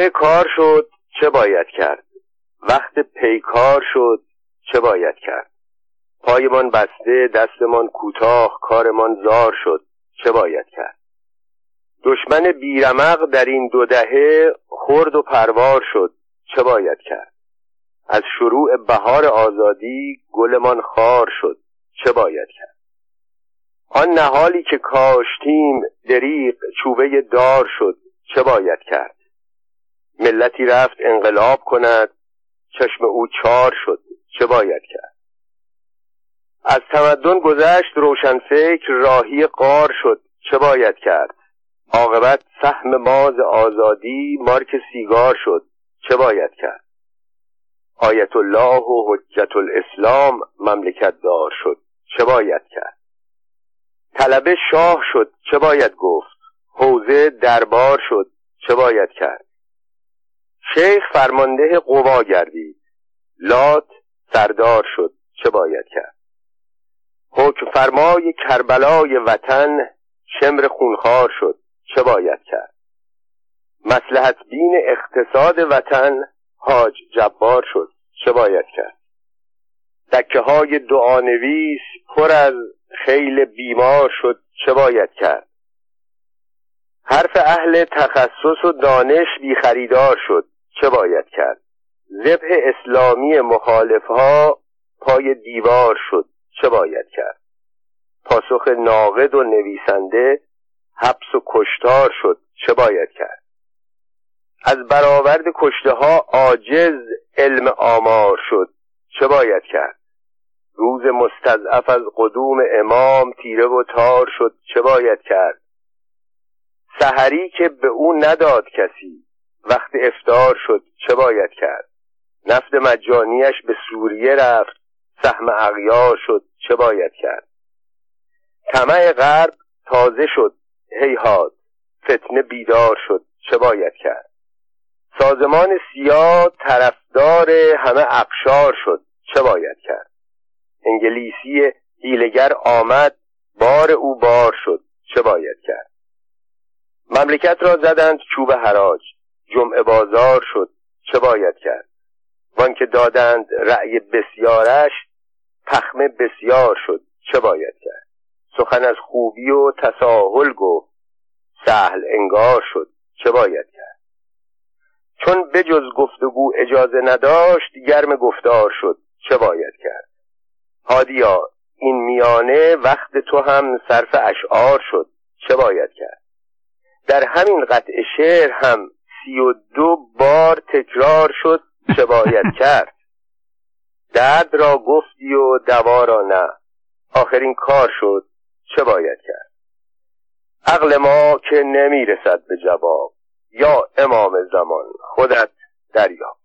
موقع کار شد چه باید کرد؟ وقت پیکار شد چه باید کرد؟ پایمان بسته دستمان کوتاه کارمان زار شد چه باید کرد؟ دشمن بیرمق در این دو دهه خرد و پروار شد چه باید کرد؟ از شروع بهار آزادی گلمان خار شد چه باید کرد؟ آن نهالی که کاشتیم دریق چوبه دار شد چه باید کرد؟ ملتی رفت انقلاب کند. چشم او چار شد. چه باید کرد؟ از تمدن گذشت روشنفکر راهی قار شد. چه باید کرد؟ عاقبت سهم ماز آزادی مارک سیگار شد. چه باید کرد؟ آیت الله و حجت الاسلام مملکت دار شد. چه باید کرد؟ طلبه شاه شد. چه باید گفت؟ حوزه دربار شد. چه باید کرد؟ شیخ فرمانده قوا گردید لات سردار شد چه باید کرد؟ حکم فرمای کربلای وطن شمر خونخوار شد چه باید کرد؟ مسلحت بین اقتصاد وطن حاج جبار شد چه باید کرد؟ دکه های دعانویس پر از خیل بیمار شد چه باید کرد؟ حرف اهل تخصص و دانش بی خریدار شد چه باید کرد؟ ذبح اسلامی مخالف ها پای دیوار شد. چه باید کرد؟ پاسخ ناقد و نویسنده حبس و کشتار شد. چه باید کرد؟ از برآورد کشته ها عاجز علم آمار شد. چه باید کرد؟ روز مستضعف از قدوم امام تیره و تار شد. چه باید کرد؟ سحری که به او نداد کسی وقت افتار شد چه باید کرد؟ نفت مجانیش به سوریه رفت سهم اغیار شد چه باید کرد؟ طمع غرب تازه شد هیهات فتنه بیدار شد چه باید کرد؟ سازمان سیاه طرفدار همه اقشار شد چه باید کرد؟ انگلیسی هیلگر آمد بار او بار شد چه باید کرد؟ مملکت را زدند چوب حراج. جمعه بازار شد. چه باید کرد؟ وان که دادند رأی بسیارش پخمه بسیار شد. چه باید کرد؟ سخن از خوبی و تساهل گفت. سهل انگار شد. چه باید کرد؟ چون بجز گفتگو اجازه نداشت گرم گفتار شد. چه باید کرد؟ هادیا این میانه وقت تو هم صرف اشعار شد. چه باید کرد؟ در همین قطع شعر هم سی و دو بار تکرار شد چه باید کرد. درد را گفتی و دوا را نه. آخرین کار شد چه باید کرد. عقل ما که نمی‌رسد به جواب یا امام زمان خودت دریا